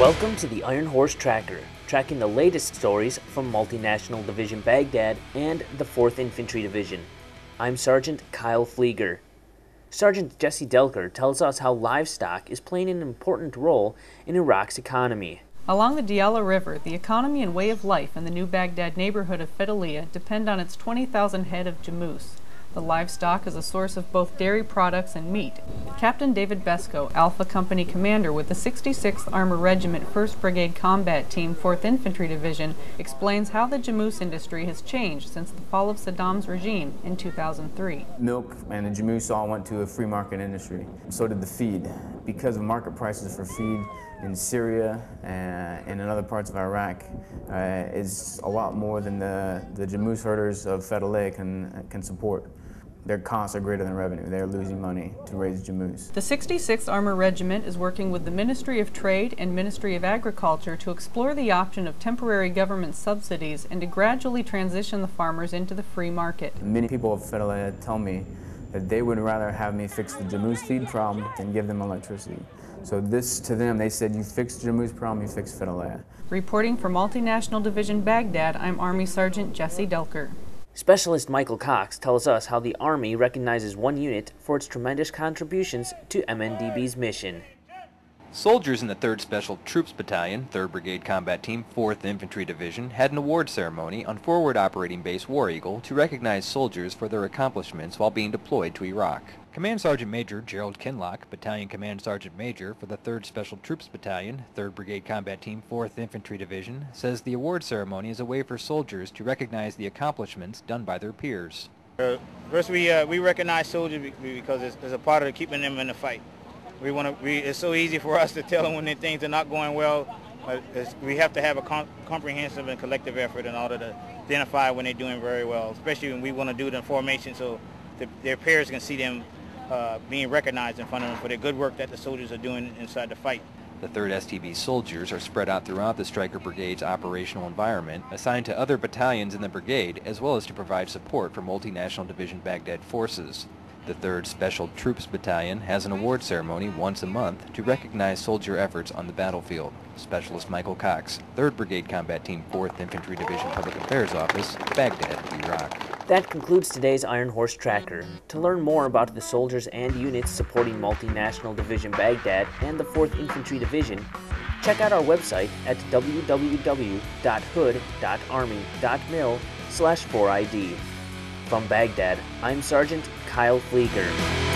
Welcome to the Iron Horse Tracker, tracking the latest stories from Multinational Division Baghdad and the 4th Infantry Division. I'm Sergeant Kyle Pflieger. Sergeant Jessie Delker tells us how livestock is playing an important role in Iraq's economy. Along the Diyala River, the economy and way of life in the New Baghdad neighborhood of Fedaliya depend on its 20,000 head of jamoose. The livestock is a source of both dairy products and meat. Captain David Besko, Alpha Company commander with the 66th Armor Regiment 1st Brigade Combat Team 4th Infantry Division, explains how the jamoose industry has changed since the fall of Saddam's regime in 2003. Milk and the jamoose all went to a free market industry. So did the feed. Because of market prices for feed in Syria and in other parts of Iraq uh, is a lot more than the, the jamoose herders of Fedaliya can, can support their costs are greater than revenue. They're losing money to raise jamoose. The 66th Armor Regiment is working with the Ministry of Trade and Ministry of Agriculture to explore the option of temporary government subsidies and to gradually transition the farmers into the free market. Many people of Fedaliya tell me that they would rather have me fix the jamoose feed problem than give them electricity. So this, to them, they said, you fix the problem, you fix Fedaliya. Reporting for Multinational Division Baghdad, I'm Army Sergeant Jessie Delker. Specialist Michael Cox tells us how the Army recognizes one unit for its tremendous contributions to MNDB's mission. Soldiers in the 3rd Special Troops Battalion, 3rd Brigade Combat Team, 4th Infantry Division had an award ceremony on Forward Operating Base War Eagle to recognize soldiers for their accomplishments while being deployed to Iraq. Command Sergeant Major Gerald Kinlock, Battalion Command Sergeant Major for the 3rd Special Troops Battalion, 3rd Brigade Combat Team, 4th Infantry Division, says the award ceremony is a way for soldiers to recognize the accomplishments done by their peers. Uh, first, we, uh, we recognize soldiers because it's, it's a part of keeping them in the fight. We want to. It's so easy for us to tell them when things are not going well. We have to have a com comprehensive and collective effort in order to identify when they're doing very well, especially when we want to do in formation so the, their peers can see them uh, being recognized in front of them for the good work that the soldiers are doing inside the fight. The 3rd STB soldiers are spread out throughout the Stryker Brigade's operational environment, assigned to other battalions in the brigade, as well as to provide support for multinational division Baghdad forces. The 3rd Special Troops Battalion has an award ceremony once a month to recognize soldier efforts on the battlefield. Specialist Michael Cox, 3rd Brigade Combat Team 4th Infantry Division Public Affairs Office, Baghdad, Iraq. That concludes today's Iron Horse Tracker. To learn more about the soldiers and units supporting Multinational Division Baghdad and the 4th Infantry Division, check out our website at www.hood.army.mil slash 4ID. From Baghdad, I'm Sergeant Kyle Pflieger.